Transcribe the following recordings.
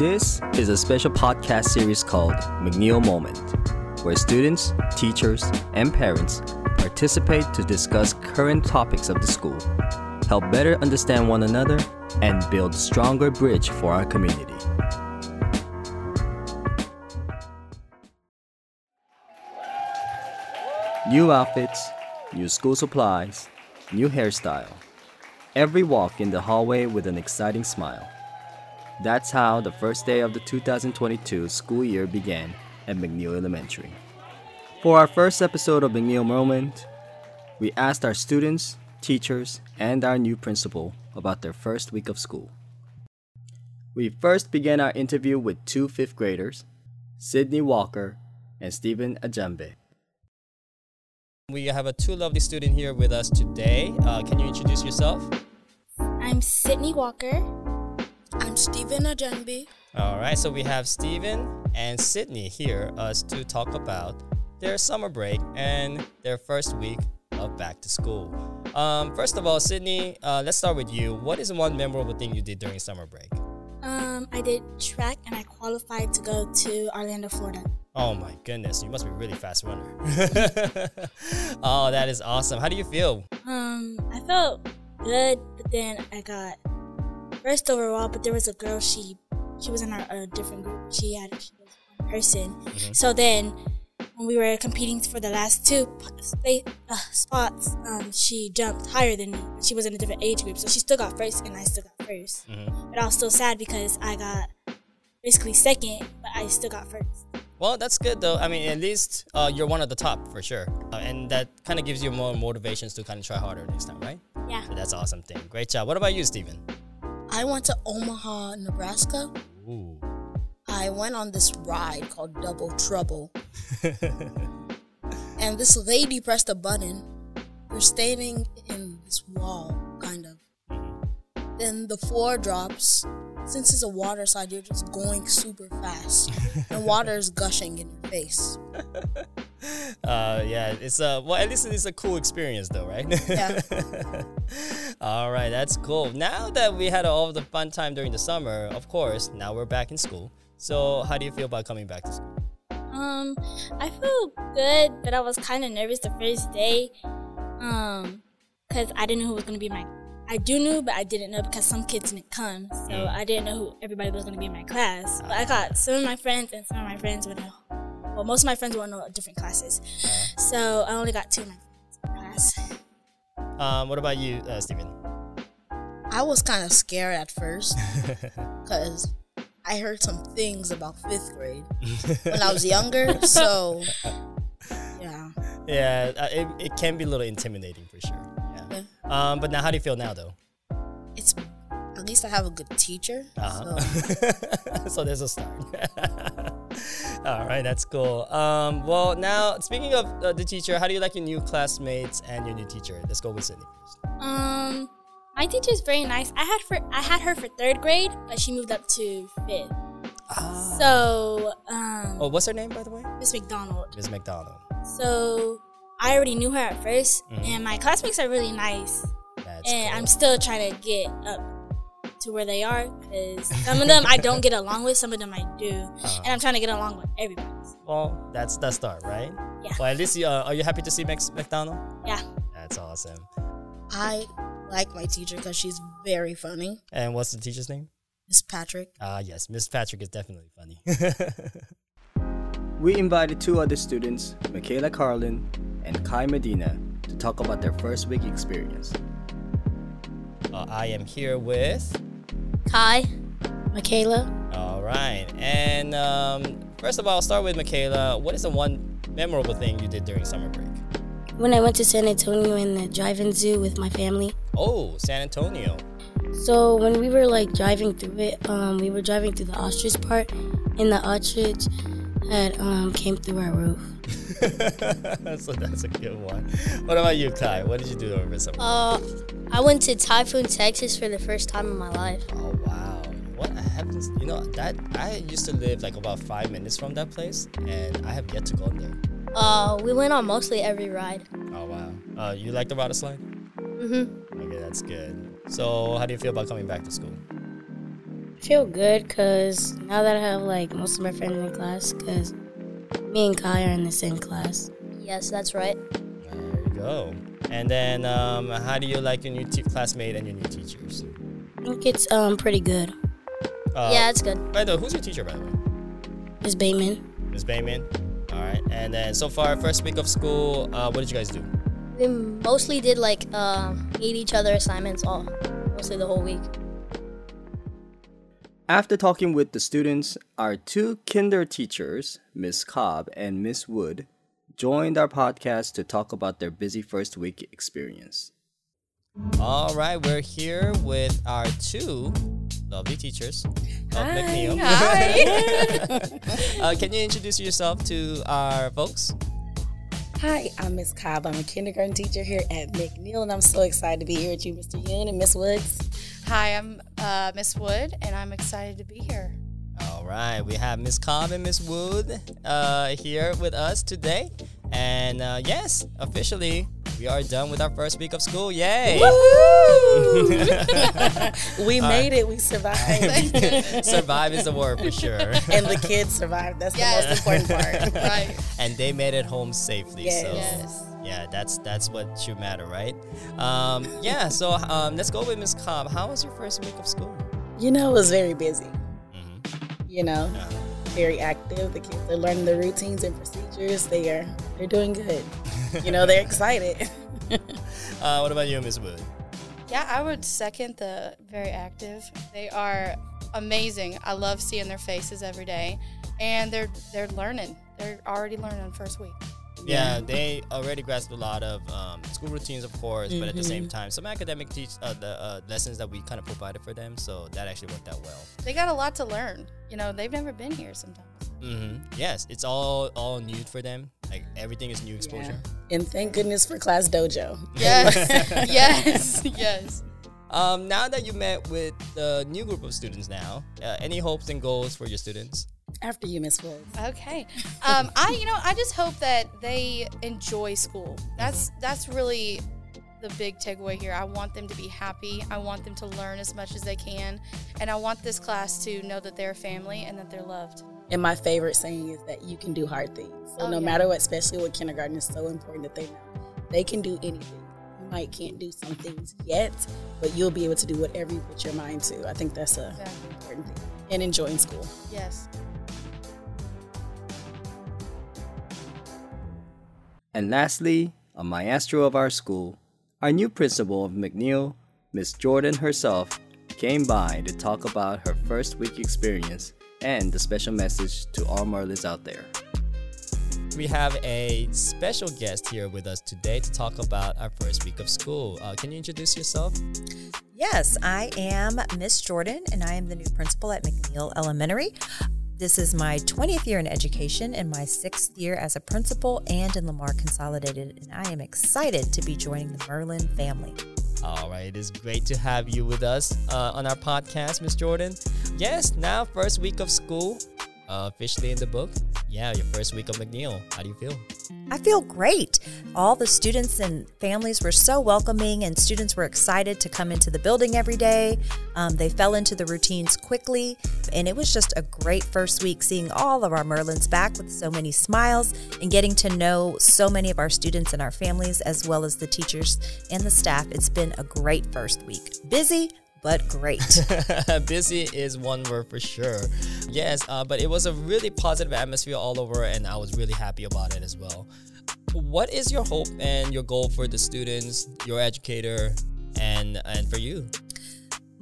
This is a special podcast series called McNeil Moment, where students, teachers, and parents participate to discuss current topics of the school, help better understand one another, and build stronger bridge for our community. New outfits, new school supplies, new hairstyle. Every walk in the hallway with an exciting smile. That's how the first day of the 2022 school year began at McNeil Elementary. For our first episode of McNeil Moment, we asked our students, teachers, and our new principal about their first week of school. We first began our interview with two fifth graders, Sydney Walker and Stephen Ajambe. We have a two lovely student here with us today. Uh, can you introduce yourself? I'm Sydney Walker. I'm Stephen Ajambi. All right, so we have Stephen and Sydney here us to talk about their summer break and their first week of back to school. Um, first of all, Sydney, uh, let's start with you. What is one memorable thing you did during summer break? Um, I did track and I qualified to go to Orlando, Florida. Oh my goodness, you must be a really fast runner. oh, that is awesome. How do you feel? Um, I felt good, but then I got first overall. But there was a girl. She she was in our a different group. She had she was one person. Mhm. So then when we were competing for the last two uh, spots, um, she jumped higher than me. She was in a different age group, so she still got first, and I still got 1st Mhm. But I was still sad because I got basically second, but I still got first. Well, that's good though. I mean, at least uh, you're one of the top for sure, uh, and that kind of gives you more motivations to kind of try harder next time, right? Yeah. So that's awesome thing. Great job. What about you, Steven? I went to Omaha, Nebraska. Ooh. I went on this ride called Double Trouble. And this lady pressed a button. We're standing in this wall, kind of. Then the floor drops. Since it's a water slide, you're just going super fast. and water is gushing in your face. uh, yeah, it's a well. At least it's a cool experience, though, right? Yeah. All right, that's cool. Now that we had all the fun time during the summer, of course, now we're back in school. So, how do you feel about coming back to school? Um, I feel good, but I was kind of nervous the first day. Um, cause I didn't know who was gonna be my. I do knew, but I didn't know because some kids didn't come, so Mm. I didn't know who everybody was gonna be in my class. But I got some of my friends, and some of my friends were no. Well, most of my friends were in different classes, so I only got two of my friends in class. Um, what about you, uh, Steven? I was kind of scared at first because I heard some things about fifth grade when I was younger. So, yeah. yeah, uh, it, it can be a little intimidating for sure. Yeah. Um, but now, how do you feel now, though? It's at least I have a good teacher. Uh-huh. So. so there's a start. All right, that's cool. Um, well, now speaking of uh, the teacher, how do you like your new classmates and your new teacher? Let's go with Sydney first. Um, my teacher's very nice. I had for I had her for third grade, but she moved up to fifth. Ah. So, um, Oh, what's her name, by the way? Miss McDonald. Miss McDonald. So I already knew her at 1st Mhm. and my classmates are really nice. That's and cool. I'm still trying to get up to where they are because some of them I don't get along with, some of them I do, Uh-huh. and I'm trying to get along with everybody. Well, that's the start, right? Yeah. Well, at least you, uh, are you happy to see Max McDonald? Yeah. That's awesome. I like my teacher because she's very funny. And what's the teacher's name? Miss Patrick. Ah, yes, Miss Patrick is definitely funny. We invited two other students, Michaela Carlin and Kai Medina, to talk about their first week experience. uh, I am here with. Kai. Michaela. All right, and um, first of all, I'll start with Michaela. What is the one memorable thing you did during summer break? when I went to San Antonio in the drive-in zoo with my family. Oh, San Antonio. So when we were like driving through it, um, we were driving through the ostrich part, and the ostrich had um, came through our roof. so that's a good one. What about you, Kai? What did you do over summer? Uh, I went to Typhoon, Texas for the first time in my life. oh wow, what happens? You know that I used to live like about five minutes from that place, and I have yet to go there. Uh, we went on mostly every ride. Oh wow. Uh, you like the water slide? Mhm. Okay, that's good. So, how do you feel about coming back to school? I feel good because now that I have like most of my friends in the class, because me and Kai are in the same class. Yes, that's right. There you go. And then, um, how do you like your new te- classmate and your new teachers? I think it's um pretty good. Uh, yeah, it's good. By the way, who's your teacher, by the way? Ms. Bateman. Ms. Bayman. All right. And then, so far, first week of school, uh, what did you guys do? We mostly did like uh, aid each other assignments all mostly the whole week. After talking with the students, our two kinder teachers, Miss Cobb and Miss Wood, joined our podcast to talk about their busy first week experience. All right, we're here with our two lovely teachers of McNeil. uh, can you introduce yourself to our folks? Hi, I'm Miss Cobb. I'm a kindergarten teacher here at McNeil, and I'm so excited to be here with you, Mr. Yoon and Miss Woods. Hi, I'm uh, Miss Wood, and I'm excited to be here. All right, we have Miss Cobb and Miss Wood uh, here with us today. And uh, yes, officially, we are done with our first week of school. Yay! we made it. We survived. Survive is the word for sure. and the kids survived. That's Yes. the most important part. Right. and they made it home safely. Yes. So Yes. yeah, that's that's what should matter, right? Um, yeah. So um, let's go with Miss Cobb. How was your first week of school? You know, it was very busy. You know, very active. The kids are learning the routines and procedures. They are they're doing good. You know, they're excited. Uh, what about you, Miss Wood? Yeah, I would second the very active. They are amazing. I love seeing their faces every day, and they're they're learning. They're already learning first week. Yeah, they already grasped a lot of um, school routines, of course, but at the Mm-hmm. same time, some academic teach uh, the uh, lessons that we kind of provided for them. So that actually worked out well. They got a lot to learn. You know, they've never been here sometimes. hmm Yes, it's all all new for them. Like everything is new exposure. and thank goodness for Class Dojo. Yes, yes, yes. Um, now that you met with the new group of students, now, uh, any hopes and goals for your students? After you, Miss Woods. Okay. Um, I you know I just hope that they enjoy school. That's that's really the big takeaway here. I want them to be happy. I want them to learn as much as they can, and I want this class to know that they're a family and that they're loved. And my favorite saying is that you can do hard things. So Oh, no yeah. matter what, especially with kindergarten, it's so important that they know they can do anything. You might can't do some things yet, but you'll be able to do whatever you put your mind to. I think that's a Exactly. important thing. And enjoying school. Yes. And lastly, a maestro of our school, our new principal of McNeil, Miss Jordan herself, came by to talk about her first week experience and the special message to all Merlins out there. We have a special guest here with us today to talk about our first week of school. Uh, can you introduce yourself? Yes, I am Miss Jordan, and I am the new principal at McNeil Elementary. This is my 20th year in education and my sixth year as a principal and in Lamar Consolidated, and I am excited to be joining the Merlin family. All right, it is great to have you with us uh, on our podcast, Miss Jordan. Yes, now first week of school, uh, officially in the book. Yeah, your first week of McNeil. How do you feel? I feel great. All the students and families were so welcoming, and students were excited to come into the building every day. Um, they fell into the routines quickly, and it was just a great first week seeing all of our Merlins back with so many smiles and getting to know so many of our students and our families, as well as the teachers and the staff. It's been a great first week. Busy, but great. Busy is one word for sure. Yes, uh, but it was a really positive atmosphere all over, and I was really happy about it as well. What is your hope and your goal for the students, your educator, and and for you?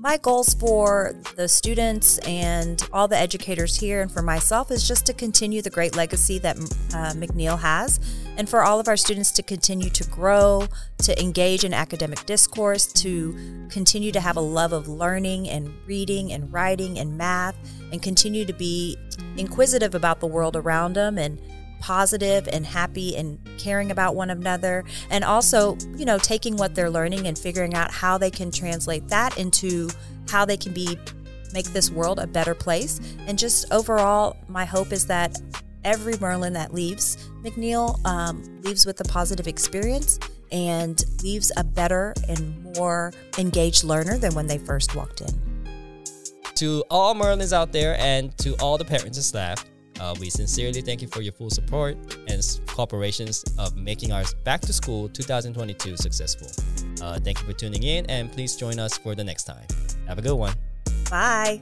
My goals for the students and all the educators here and for myself is just to continue the great legacy that uh, McNeil has and for all of our students to continue to grow, to engage in academic discourse, to continue to have a love of learning and reading and writing and math and continue to be inquisitive about the world around them and positive and happy and caring about one another and also you know taking what they're learning and figuring out how they can translate that into how they can be make this world a better place. And just overall my hope is that every merlin that leaves mcneil um, leaves with a positive experience and leaves a better and more engaged learner than when they first walked in. To all Merlins out there and to all the parents and staff, uh, we sincerely thank you for your full support and cooperations of making our Back to School 2022 successful. Uh, thank you for tuning in, and please join us for the next time. Have a good one. Bye.